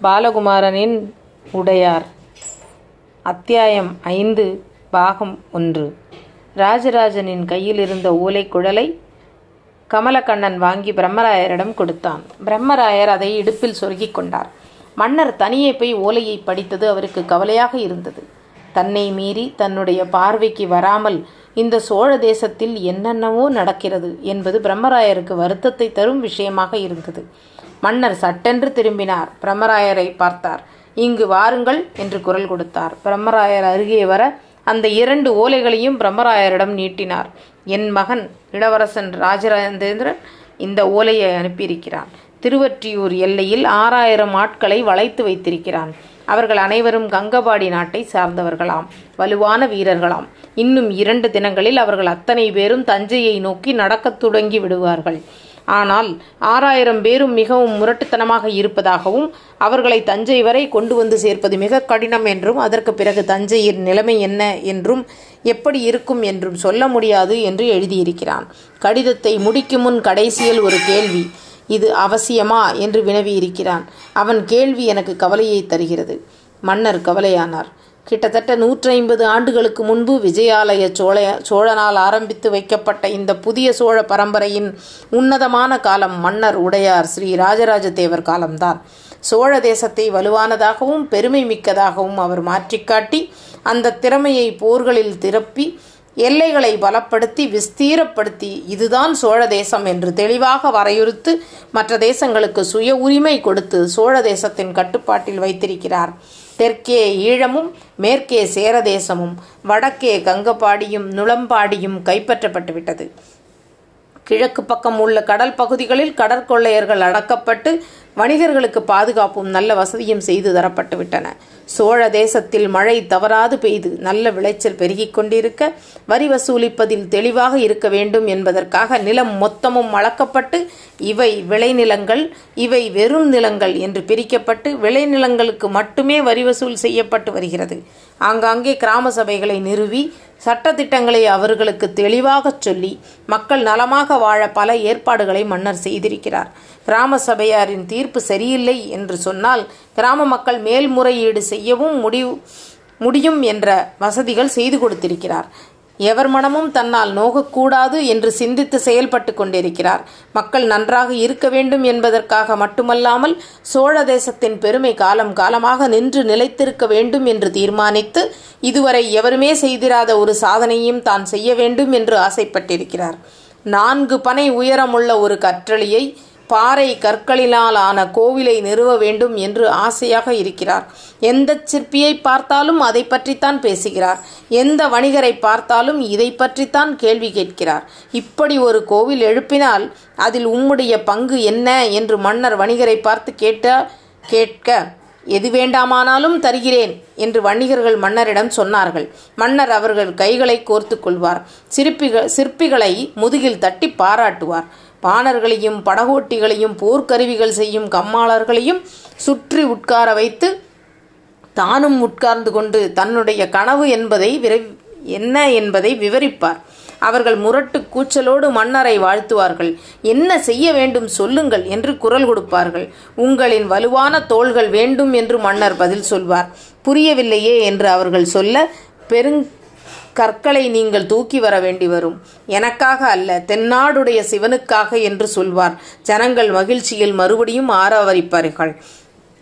பாலகுமாரனின் உடையார். அத்தியாயம் ஐந்து பாகம் ஒன்று. ராஜராஜனின் கையில் இருந்த ஓலை குழலை கமலக்கண்ணன் வாங்கி பிரம்மராயரிடம் கொடுத்தான். பிரம்மராயர் அதை இடுப்பில் சொருகிக் கொண்டார். மன்னர் தனியே போய் ஓலையை படித்தது அவருக்கு கவலையாக இருந்தது. தன்னை மீறி தன்னுடைய பார்வைக்கு வராமல் இந்த சோழ தேசத்தில் என்னென்னவோ நடக்கிறது என்பது பிரம்மராயருக்கு வருத்தத்தை தரும் விஷயமாக இருந்தது. மன்னர் சட்டென்று திரும்பினார். பிரம்மராயரை பார்த்தார். இங்கு வாருங்கள் என்று குரல் கொடுத்தார். பிரம்மராயர் அருகே வர அந்த இரண்டு ஓலைகளையும் பிரம்மராயரிடம் நீட்டினார். என் மகன் இளவரசன் ராஜராஜேந்திரன் இந்த ஓலையை அனுப்பியிருக்கிறான். திருவற்றியூர் எல்லையில் ஆறாயிரம் ஆட்களை வளைத்து வைத்திருக்கிறான். அவர்கள் அனைவரும் கங்கபாடி நாட்டை சார்ந்தவர்களாம். வலுவான வீரர்களாம். இன்னும் இரண்டு தினங்களில் அவர்கள் அத்தனை பேரும் தஞ்சையை நோக்கி நடக்கத் தொடங்கி விடுவார்கள். ஆனால் ஆறாயிரம் பேரும் மிகவும் முரட்டுத்தனமாக இருப்பதாகவும் அவர்களை தஞ்சை வரை கொண்டு வந்து சேர்ப்பது மிக கடினம் என்றும் அதற்கு பிறகு தஞ்சையின் நிலைமை என்ன என்றும் எப்படி இருக்கும் என்றும் சொல்ல முடியாது என்று எழுதியிருக்கிறான். கடிதத்தை முடிக்கும் முன் கடைசியில் ஒரு கேள்வி இது அவசியமா என்று வினவியிருக்கிறான். அவன் கேள்வி எனக்கு கவலையை தருகிறது. மன்னர் கவலையானார். கிட்டத்தட்ட நூற்றி ஐம்பது ஆண்டுகளுக்கு முன்பு விஜயாலய சோழ சோழனால் ஆரம்பித்து வைக்கப்பட்ட இந்த புதிய சோழ பரம்பரையின் உன்னதமான காலம் மன்னர் உடையார் ஸ்ரீ ராஜராஜ தேவர் காலம்தான். சோழ தேசத்தை வலுவானதாகவும் பெருமை மிக்கதாகவும் அவர் மாற்றிக்காட்டி அந்த திறமையை போர்களில் திரப்பி எல்லைகளை பலப்படுத்தி விஸ்தீரப்படுத்தி இதுதான் சோழ தேசம் என்று தெளிவாக வரையுறுத்து மற்ற தேசங்களுக்கு சுய உரிமை கொடுத்து சோழ தேசத்தின் கட்டுப்பாட்டில் வைத்திருக்கிறார். தெற்கே ஈழமும் மேற்கே சேரதேசமும் வடக்கே கங்கப்பாடியும் நுளம்பாடியும் கைப்பற்றப்பட்டுவிட்டது. கிழக்கு பக்கம் உள்ள கடல் பகுதிகளில் கடற்கொள்ளையர்கள் அடக்கப்பட்டு வணிகர்களுக்கு பாதுகாப்பும் நல்ல வசதியும் செய்து தரப்பட்டுவிட்டன. சோழ தேசத்தில் மழை தவறாது பெய்து நல்ல விளைச்சல் பெருகிக் கொண்டிருக்க வரி வசூலிப்பதில் தெளிவாக இருக்க வேண்டும் என்பதற்காக நிலம் மொத்தமும் அளக்கப்பட்டு இவை விளைநிலங்கள் இவை வெறும் நிலங்கள் என்று பிரிக்கப்பட்டு விளைநிலங்களுக்கு மட்டுமே வரி வசூல் செய்யப்பட்டு வருகிறது. ஆங்காங்கே கிராம சபைகளை நிறுவி சட்டத்திட்டங்களை அவர்களுக்கு தெளிவாகச் சொல்லி மக்கள் நலமாக வாழ பல ஏற்பாடுகளை மன்னர் செய்திருக்கிறார். கிராம சபையாரின் தீர்ப்பு சரியில்லை என்று சொன்னால் கிராம மக்கள் மேல்முறையீடு செய்யவும் முடிவு முடியும் என்ற வசதிகள் செய்து கொடுத்திருக்கிறார். எவர் மனமும் தன்னால் நோகக்கூடாது என்று சிந்தித்து செயல்பட்டு கொண்டிருக்கிறார். மக்கள் நன்றாக இருக்க வேண்டும் என்பதற்காக மட்டுமல்லாமல் சோழ தேசத்தின் பெருமை காலம் காலமாக நின்று நிலைத்திருக்க வேண்டும் என்று தீர்மானித்து இதுவரை எவருமே செய்திராத ஒரு சாதனையும் தான் செய்ய வேண்டும் என்று ஆசைப்பட்டிருக்கிறார். நான்கு பனை உயரமுள்ள ஒரு கற்றளியை பாறை கற்களினால் ஆன கோவிலை நிறுவ வேண்டும் என்று ஆசையாக இருக்கிறார். எந்த சிற்பியை பார்த்தாலும் அதை பற்றித்தான் பேசுகிறார். எந்த வணிகரை பார்த்தாலும் இதை பற்றித்தான் கேள்வி கேட்கிறார். இப்படி ஒரு கோவில் எழுப்பினால் அதில் உம்முடைய பங்கு என்ன என்று மன்னர் வணிகரை பார்த்து கேட்ட கேட்க எது வேண்டாமானாலும் தருகிறேன் என்று வணிகர்கள் மன்னரிடம் சொன்னார்கள். மன்னர் அவர்கள் கைகளை கோர்த்து கொள்வார். சிற்பிகள் சிற்பிகளை முதுகில் தட்டி பாராட்டுவார். பாணர்களையும் படகோட்டிகளையும் போர்க்கருவிகள் செய்யும் கம்மாளர்களையும் சுற்றி உட்கார வைத்து தானும் உட்கார்ந்து கொண்டு தன்னுடைய கனவு என்பதை விரை என்ன என்பதை விவரிப்பார். அவர்கள் முரட்டு கூச்சலோடு மன்னரை வாழ்த்துவார்கள். என்ன செய்ய வேண்டும் சொல்லுங்கள் என்று குரல் கொடுப்பார்கள். உங்களின் வலுவான தோள்கள் வேண்டும் என்று மன்னர் பதில் சொல்வார். புரியவில்லையே என்று அவர்கள் சொல்ல பெருங் கற்களை நீங்கள் தூக்கி வர வேண்டி வரும். எனக்காக அல்ல தென்னாடுடைய சிவனுக்காக என்று சொல்வார். ஜனங்கள் மகிழ்ச்சியில் மறுபடியும் ஆரவரிப்பார்கள்.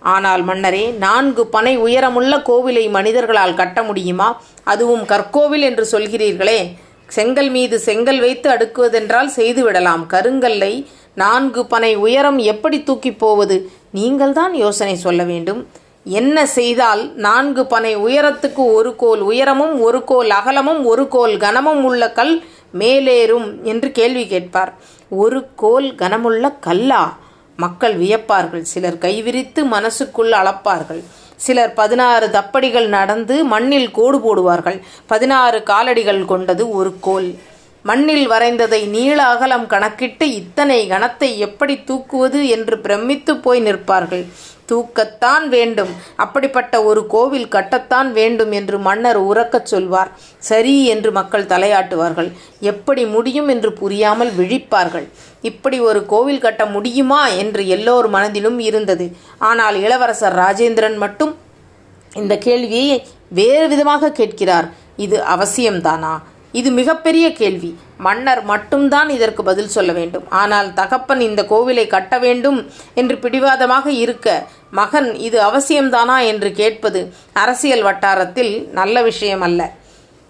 ஆனால் மன்னரே நான்கு பனை உயரமுள்ள கோவிலை மனிதர்களால் கட்ட முடியுமா? அதுவும் கற்கோவில் என்று சொல்கிறீர்களே. செங்கல் மீது செங்கல் வைத்து அடுக்குவதென்றால் செய்துவிடலாம். கருங்கல்லை நான்கு பனை உயரம் எப்படி தூக்கிப் போவது? நீங்கள்தான் யோசனை சொல்ல வேண்டும். என்ன செய்தால் நான்கு பனை உயரத்துக்கு ஒரு கோல் உயரமும் ஒரு கோல் அகலமும் ஒரு கோல் கனமும் உள்ள கல் மேலேறும் என்று கேள்வி கேட்பார். ஒரு கோல் கனமுள்ள கல்லா? மக்கள் வியப்பார்கள். சிலர் கைவிரித்து மனசுக்குள் அளப்பார்கள். சிலர் பதினாறு தப்படிகள் நடந்து மண்ணில் கோடு போடுவார்கள். பதினாறு காலடிகள் கொண்டது ஒரு கோல். மண்ணில் வரைந்ததை நீள அகலம் கணக்கிட்டு இத்தனை கணத்தை எப்படி தூக்குவது என்று பிரமித்து போய் நிற்பார்கள். தூக்கத்தான் வேண்டும். அப்படிப்பட்ட ஒரு கோவில் கட்டத்தான் வேண்டும் என்று மன்னர் உறக்கச் சொல்வார். சரி என்று மக்கள் தலையாட்டுவார்கள். எப்படி முடியும் என்று புரியாமல் விழிப்பார்கள். இப்படி ஒரு கோவில் கட்ட முடியுமா என்று எல்லோர் மனதிலும் இருந்தது. ஆனால் இளவரசர் ராஜேந்திரன் மட்டும் இந்த கேள்வியை வேறு விதமாக கேட்கிறார். இது அவசியம்தானா? இது மிகப்பெரிய கேள்வி. மன்னர் மட்டும்தான் இதற்கு பதில் சொல்ல வேண்டும். ஆனால் தகப்பன் இந்த கோவிலை கட்ட வேண்டும் என்று பிடிவாதமாக இருக்க மகன் இது அவசியம்தானா என்று கேட்பது அரசியல் வட்டாரத்தில் நல்ல விஷயம் அல்ல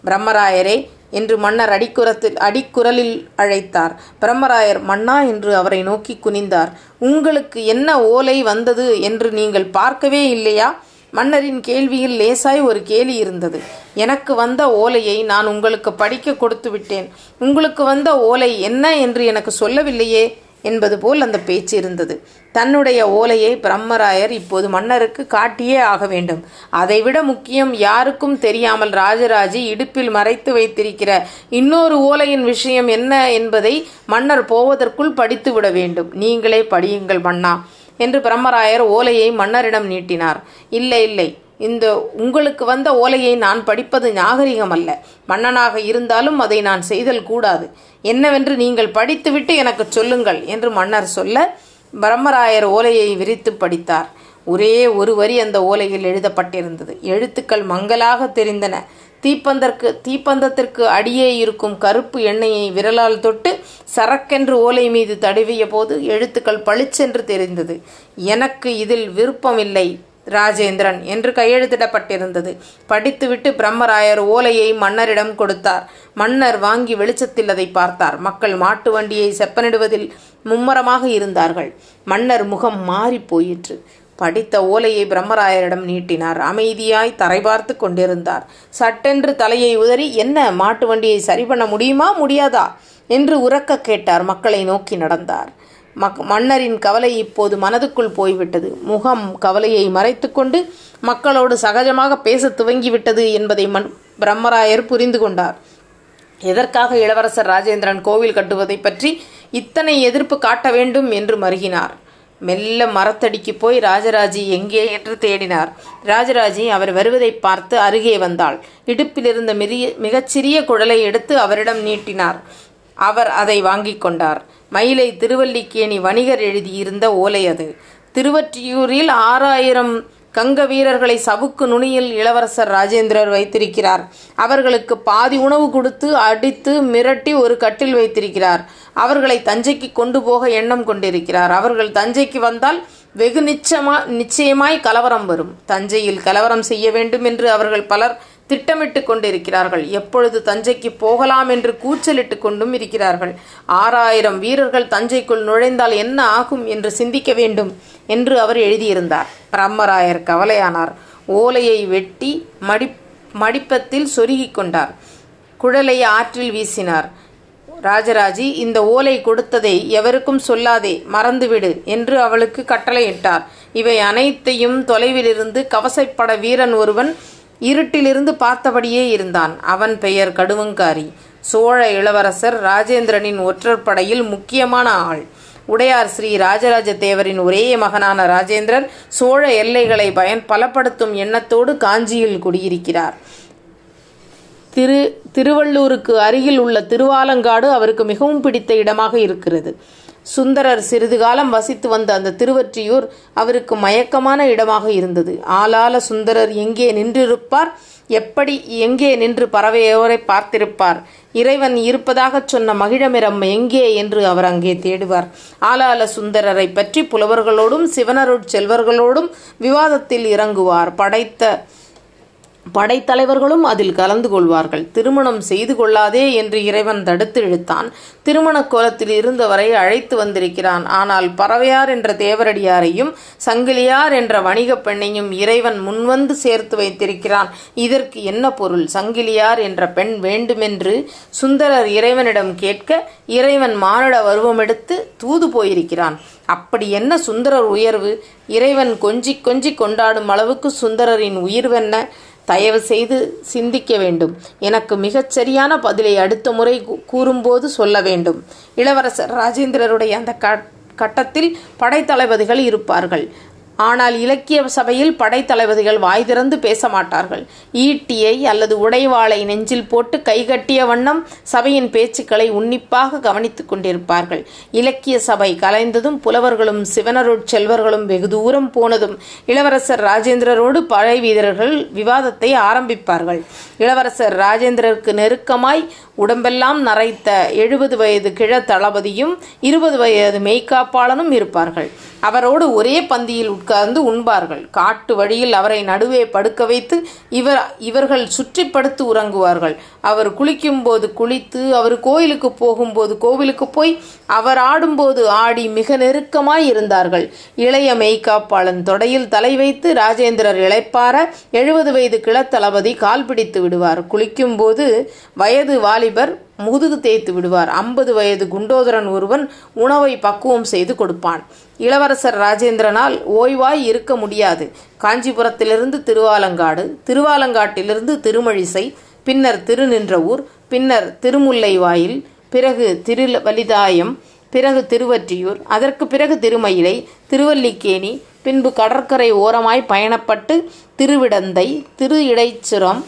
பிரம்மராயரே என்று மன்னர் அடிக்குரத்தில் அடிக்குரலில் அழைத்தார். பிரம்மராயர் மன்னா என்று அவரை நோக்கி குனிந்தார். உங்களுக்கு என்ன ஓலை வந்தது என்று நீங்கள் பார்க்கவே இல்லையா? மன்னரின் கேள்வியில் லேசாய் ஒரு கேலி இருந்தது. எனக்கு வந்த ஓலையை நான் உங்களுக்கு படிக்க கொடுத்து விட்டேன். உங்களுக்கு வந்த ஓலை என்ன என்று எனக்கு சொல்லவில்லையே என்பது போல் அந்த பேச்சு இருந்தது. தன்னுடைய ஓலையை பிரம்மராயர் இப்போது மன்னருக்கு காட்டியே ஆக வேண்டும். அதைவிட முக்கியம் யாருக்கும் தெரியாமல் ராஜராஜி இடுப்பில் மறைத்து வைத்திருக்கிற இன்னொரு ஓலையின் விஷயம் என்ன என்பதை மன்னர் போவதற்குள் படித்து விட வேண்டும். நீங்களே படியுங்கள் மன்னா. என்று பிரம்மராயர் ஓலையை மன்னரிடம் நீட்டினார். இல்லை இல்லை. இந்த உங்களுக்கு வந்த ஓலையை நான் படிப்பது நாகரிகம் அல்ல மன்னனாக இருந்தாலும் அதை நான் செய்தல் கூடாது. என்னவென்று நீங்கள் படித்துவிட்டு எனக்கு சொல்லுங்கள் என்று மன்னர் சொல்ல பிரம்மராயர் ஓலையை விரித்து படித்தார். ஒரே ஒரு வரி அந்த ஓலையில் எழுதப்பட்டிருந்தது. எழுத்துக்கள் மங்கலாக தெரிந்தன. தீப்பந்தற்கு தீப்பந்தத்திற்கு அடியே இருக்கும் கருப்பு எண்ணெயை விரலால் தொட்டு சரக்கென்று ஓலை மீது தடவிய போது எழுத்துக்கள் பளிச்சென்று தெரிந்தது. எனக்கு இதில் விருப்பமில்லை ராஜேந்திரன் என்று கையெழுத்திடப்பட்டிருந்தது. படித்துவிட்டு பிரம்மராயர் ஓலையை மன்னரிடம் கொடுத்தார். மன்னர் வாங்கி வெளிச்சத்தில் அதை பார்த்தார். மக்கள் மாட்டு வண்டியை செப்பனிடுவதில் மும்மரமாக இருந்தார்கள். மன்னர் முகம் மாறி போயிற்று. படித்த ஓலையை பிரம்மராயரிடம் நீட்டினார். அமைதியாய் தரை பார்த்து கொண்டிருந்தார். சட்டென்று தலையை உதறி என்ன மாட்டு வண்டியை சரி பண்ண முடியுமா முடியாதா? என்று உறக்க கேட்டார். மக்களை நோக்கி நடந்தார். மக் மன்னரின் கவலை இப்போது மனதுக்குள் போய்விட்டது. முகம் கவலையை மறைத்துக்கொண்டு மக்களோடு சகஜமாக பேச துவங்கிவிட்டது என்பதை மண் பிரம்மராயர் புரிந்து கொண்டார். எதற்காக இளவரசர் ராஜேந்திரன் கோவில் கட்டுவதை பற்றி இத்தனை எதிர்ப்பு காட்ட வேண்டும்? என்று மருகினார். மெல்ல மரத்தடிக்கு போய் ராஜராஜி எங்கே என்று தேடினார். ராஜராஜி அவர் வருவதை பார்த்து அருகே வந்தாள். இடுப்பிலிருந்த மிரிய மிகச்சிறிய குழலை எடுத்து அவரிடம் நீட்டினார். அவர் அதை வாங்கிக் கொண்டார். மயிலை திருவல்லிக்கேணி வணிகர் எழுதியிருந்த ஓலை அது. திருவற்றியூரில் ஆறாயிரம் கங்க வீரர்களை சவுக்கு நுனியில் இளவரசர் ராஜேந்திரர் வைத்திருக்கிறார். அவர்களுக்கு பாதி உணவு கொடுத்து அடித்து மிரட்டி ஒரு கட்டில் வைத்திருக்கிறார். அவர்களை தஞ்சைக்கு கொண்டு போக எண்ணம் கொண்டிருக்கிறார். அவர்கள் தஞ்சைக்கு வந்தால் வெகு நிச்சயமா நிச்சயமாய் கலவரம் வரும். தஞ்சையில் கலவரம் செய்ய வேண்டும் என்று அவர்கள் பலர் திட்டமிட்டு கொண்டிருக்கிறார்கள். எப்பொழுது தஞ்சைக்கு போகலாம் என்று கூச்சலிட்டு கொண்டும் இருக்கிறார்கள். ஆறாயிரம் வீரர்கள் தஞ்சைக்குள் நுழைந்தால் என்ன ஆகும் என்று சிந்திக்க வேண்டும் என்று அவர் எழுதியிருந்தார். பிரம்மராயர் கவலையானார். ஓலையை வெட்டி மடி மடிப்பத்தில் சொருகிக் கொண்டார். குழலை ஆற்றில் வீசினார். ராஜராஜி இந்த ஓலை கொடுத்ததை எவருக்கும் சொல்லாதே மறந்துவிடு என்று அவளுக்கு கட்டளையிட்டார். இவை அனைத்தையும் தொலைவிலிருந்து கவசைப்பட வீரன் ஒருவன் இருட்டிலிருந்து பார்த்தபடியே இருந்தான். அவன் பெயர் கடுவங்காரி. சோழ இளவரசர் ராஜேந்திரனின் ஒற்றற்படையில் முக்கியமான ஆள். உடையார் ஸ்ரீ ராஜராஜ தேவரின் ஒரே மகனான ராஜேந்திரன் சோழ எல்லைகளை பயன் பலப்படுத்தும் எண்ணத்தோடு காஞ்சியில் குடியிருக்கிறார். திரு திருவள்ளூருக்கு அருகில் உள்ள திருவாலங்காடு அவருக்கு மிகவும் பிடித்த இடமாக இருக்கிறது. சுந்தரர் சிறிது காலம் வசித்து வந்த அந்த திருவற்றியூர் அவருக்கு மயக்கமான இடமாக இருந்தது. ஆளால சுந்தரர் எங்கே நின்றிருப்பார்? எப்படி எங்கே நின்று பறவையோரை பார்த்திருப்பார்? இறைவன் இருப்பதாகச் சொன்ன மகிழமிரம் எங்கே என்று அவர் அங்கே தேடுவார். ஆலால சுந்தரரை பற்றி புலவர்களோடும் சிவனருட் செல்வர்களோடும் விவாதத்தில் இறங்குவார். படைத்த படைத்தலைவர்களும் அதில் கலந்து கொள்வார்கள். திருமணம் செய்து கொள்ளாதே என்று இறைவன் தடுத்து இழுத்தான். திருமண கோலத்தில் இருந்தவரை அழைத்து வந்திருக்கிறான். ஆனால் பறவையார் என்ற தேவரடியாரையும் சங்கிலியார் என்ற வணிகப் பெண்ணையும் இறைவன் முன்வந்து சேர்த்து வைத்திருக்கிறான். இதற்கு என்ன பொருள்? சங்கிலியார் என்ற பெண் வேண்டுமென்று சுந்தரர் இறைவனிடம் கேட்க இறைவன் மானிட வருவமெடுத்து தூது போயிருக்கிறான். அப்படி என்ன சுந்தரர் உயர்வு? இறைவன் கொஞ்சி கொஞ்சி கொண்டாடும் அளவுக்கு சுந்தரரின் உயிர்வென்ன? தயவு செய்து சிந்திக்க வேண்டும். எனக்கு மிகச் சரியான பதிலை அடுத்த முறை கூறும்போது சொல்ல வேண்டும். இளவரசர் ராஜேந்திரருடைய அந்த கட்டத்தில் படைத்தளபதிகள் இருப்பார்கள். ஆனால் இலக்கிய சபையில் படைத்தளபதிகள் வாய் திறந்து பேச மாட்டார்கள். ஈட்டியை அல்லது உடைவாளை நெஞ்சில் போட்டு கைகட்டிய வண்ணம் சபையின் பேச்சுக்களை உன்னிப்பாக கவனித்துக் கொண்டிருப்பார்கள். இலக்கிய சபை கலைந்ததும் புலவர்களும் சிவனருட் செல்வர்களும் வெகு தூரம் போனதும் இளவரசர் ராஜேந்திரரோடு பழை வீரர்கள் விவாதத்தை ஆரம்பிப்பார்கள். இளவரசர் ராஜேந்திரருக்கு நெருக்கமாய் உடம்பெல்லாம் நரைத்த எழுபது வயது கிழ தளபதியும் இருபது வயது மெய்காப்பாளனும் இருப்பார்கள். அவரோடு ஒரே பந்தியில் உட்கார்ந்து உண்பார்கள். காட்டு வழியில் அவரை நடுவே படுக்க வைத்து இவர் இவர்கள் சுற்றி படுத்து உறங்குவார்கள். அவர் குளிக்கும் போது குளித்து அவர் கோயிலுக்கு போகும்போது கோவிலுக்கு போய் அவர் ஆடும்போது ஆடி மிக நெருக்கமாய் இருந்தார்கள். இளைய மெய்காப்பாளன் தொடையில் தலை வைத்து ராஜேந்திரர் இழைப்பார எழுபது வயது கிளத்தளபதி கால் பிடித்து விடுவார். குளிக்கும் போது வயது வாலிபர் முதுகு தேய்த்து விடுவார். ஐம்பது வயது குண்டோதரன் ஒருவன் உணவை பக்குவம் செய்து கொடுப்பான். இளவரசர் ராஜேந்திரனால் ஓய்வாய் இருக்க முடியாது. காஞ்சிபுரத்திலிருந்து திருவாலங்காடு திருவாலங்காட்டிலிருந்து திருமழிசை பின்னர் திருநின்றவூர் பின்னர் திருமுல்லை வாயில் பிறகு திருவலிதாயம் பிறகு திருவற்றியூர் அதற்கு பிறகு திருமயிலை திருவல்லிக்கேணி பின்பு கடற்கரை ஓரமாய் பயணப்பட்டு திருவிடந்தை திரு இடைச்சுரம்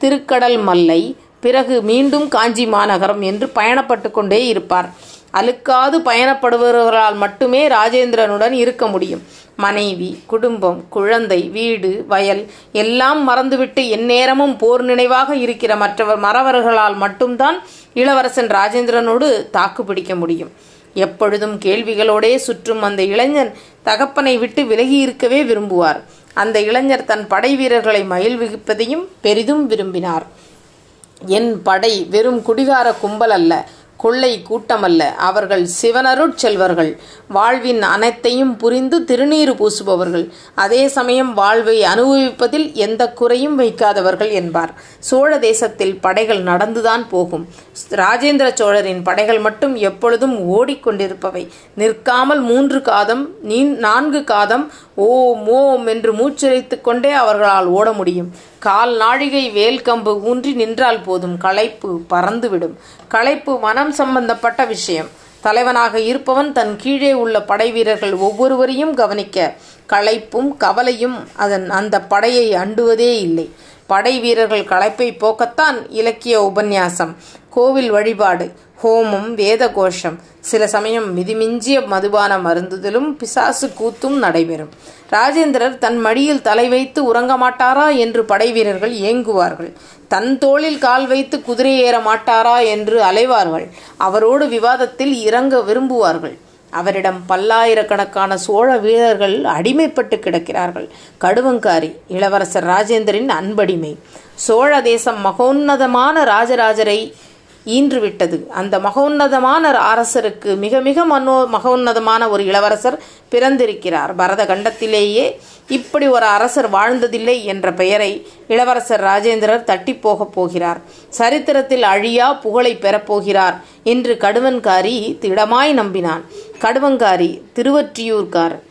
திருக்கடல் மல்லை பிறகு மீண்டும் காஞ்சி மாநகரம் என்று பயணப்பட்டு கொண்டே இருப்பார். அழுக்காது பயணப்படுபவர்களால் மட்டுமே ராஜேந்திரனுடன் இருக்க முடியும். மனைவி குடும்பம் குழந்தை வீடு வயல் எல்லாம் மறந்துவிட்டு எந்நேரமும் போர் நினைவாக இருக்கிற மற்றவர் மறவர்களால் மட்டும்தான் இளவரசன் ராஜேந்திரனோடு தாக்கு பிடிக்க முடியும். எப்பொழுதும் கேள்விகளோடே சுற்றும் அந்த இளைஞன் தகப்பனை விட்டு விலகி இருக்கவே விரும்புவார். அந்த இளைஞர் தன் படை வீரர்களை மகிழ்விப்பதையும் பெரிதும் விரும்பினார். என் படை வெறும் குடிகார கும்பல் அல்ல கொள்ளை கூட்டமல்ல அவர்கள் சிவனருட் செல்வர்கள். வாழ்வின் அனைத்தையும் புரிந்து திருநீறு பூசுபவர்கள். அதே சமயம் வாழ்வை அனுபவிப்பதில் எந்த குறையும் வைக்காதவர்கள் என்பார். சோழ தேசத்தில் படைகள் நடந்துதான் போகும். ராஜேந்திர சோழரின் படைகள் மட்டும் எப்பொழுதும் ஓடிக்கொண்டிருப்பவை. நிற்காமல் மூன்று காதம் நீ நான்கு காதம் ஓம் ஓம் என்று மூச்சுரைத்து கொண்டே அவர்களால் ஓட முடியும். கால் நாழிகை வேல் கம்பு ஊன்றி நின்றால் போதும் களைப்பு பறந்துவிடும். களைப்பு மனம் சம்பந்தப்பட்ட விஷயம். தலைவனாக இருப்பவன் தன் கீழே உள்ள படை வீரர்கள் ஒவ்வொருவரையும் கவனிக்க களைப்பும் கவலையும் அதன் அந்த படையை அண்டுவதே இல்லை. படை வீரர்கள் களைப்பை போக்கத்தான் இலக்கிய உபன்யாசம். கோவில் வழிபாடு ஹோமம் வேத கோஷம் சில சமயம் மிதிமிஞ்சிய மதுபான மருந்துதலும் பிசாசு கூத்தும் நடைபெறும். ராஜேந்திரர் தன் மடியில் தலை வைத்து உறங்க மாட்டாரா என்று படை வீரர்கள் ஏங்குவார்கள். தன் தோளில் கால் வைத்து குதிரை ஏற மாட்டாரா என்று அலைவார்கள். அவரோடு விவாதத்தில் இறங்க விரும்புவார்கள். அவரிடம் பல்லாயிரக்கணக்கான சோழ வீரர்கள் அடிமைப்பட்டு கிடக்கிறார்கள். கடுவங்காரி இளவரசர் ராஜேந்திரின் அன்படிமை. சோழ தேசம் மகோன்னதமான ராஜராஜரை ஈன்றுவிட்டது. அந்த மகோன்னதமான அரசருக்கு மிக மிக மனோ மகோன்னதமான ஒரு இளவரசர் பிறந்திருக்கிறார். பரத கண்டத்திலேயே இப்படி ஒரு அரசர் வாழ்ந்ததில்லை என்ற பெயரை இளவரசர் ராஜேந்திரர் தட்டி போகப் போகிறார். சரித்திரத்தில் அழியா புகழை பெறப்போகிறார் என்று கடுவன்காரி திடமாய் நம்பினான். கடுவன்காரி திருவற்றியூர்காரன்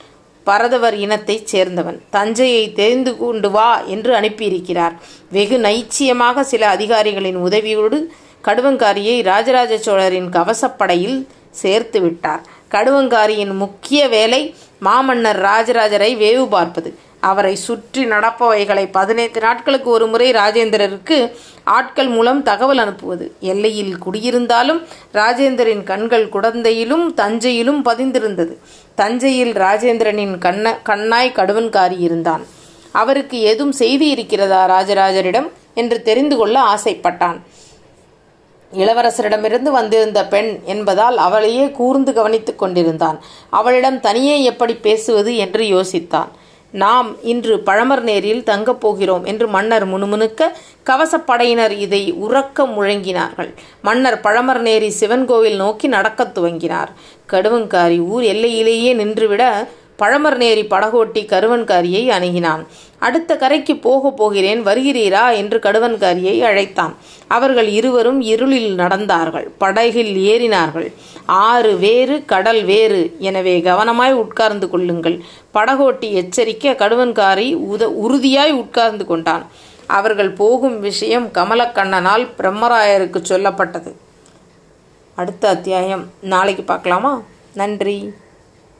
பரதவர் இனத்தைச் சேர்ந்தவன். தஞ்சையை தெரிந்து கொண்டு வா என்று அனுப்பியிருக்கிறார். வெகு நைச்சியமாக சில அதிகாரிகளின் உதவியோடு கடுவங்காரியை ராஜராஜ சோழரின் கவசப்படையில் சேர்த்து விட்டார். கடுவங்காரியின் முக்கிய வேலை மாமன்னர் ராஜராஜரை வேவு பார்ப்பது. அவரை சுற்றி நடப்பவைகளை பதினைந்து நாட்களுக்கு ஒரு முறை ராஜேந்திரருக்கு ஆட்கள் மூலம் தகவல் அனுப்புவது. எல்லையில் குடியிருந்தாலும் ராஜேந்திரன் கண்கள் குடந்தையிலும் தஞ்சையிலும் பதிந்திருந்தது. தஞ்சையில் ராஜேந்திரனின் கண்ண கண்ணாய் கடுவன்காரி இருந்தான். அவருக்கு ஏதும் செய்தி இருக்கிறதா ராஜராஜரிடம்? என்று தெரிந்து கொள்ள ஆசைப்பட்டான். இளவரசரிடமிருந்து வந்திருந்த பெண் என்பதால் அவளையே கூர்ந்து கவனித்துக் கொண்டிருந்தான். அவளிடம் தனியே எப்படி பேசுவது என்று யோசித்தான். நாம் இன்று பழமர் நேரில் தங்கப் போகிறோம் என்று மன்னர் முணுமுணுக்க கவசப்படையினர் இதை உறக்க முழங்கினார்கள். மன்னர் பழமர் நேரி சிவன் கோவில் நோக்கி நடக்கத் துவங்கினார். கடுவங்காரி ஊர் எல்லையிலேயே நின்றுவிட பழமர் நேரி படகோட்டி கருவன்காரியை அணுகினான். அடுத்த கரைக்கு போக போகிறேன் வருகிறீரா? என்று கடுவன்காரியை அழைத்தான். அவர்கள் இருவரும் இருளில் நடந்தார்கள் படகில் ஏறினார்கள். ஆறு வேறு கடல் வேறு. எனவே கவனமாய் உட்கார்ந்து கொள்ளுங்கள். படகோட்டி எச்சரிக்க கடுவன்காரி உத உறுதியாய் உட்கார்ந்து கொண்டான். அவர்கள் போகும் விஷயம் கமலக்கண்ணனால் பிரம்மராயருக்கு சொல்லப்பட்டது. அடுத்த அத்தியாயம். நாளைக்கு பார்க்கலாமா? நன்றி.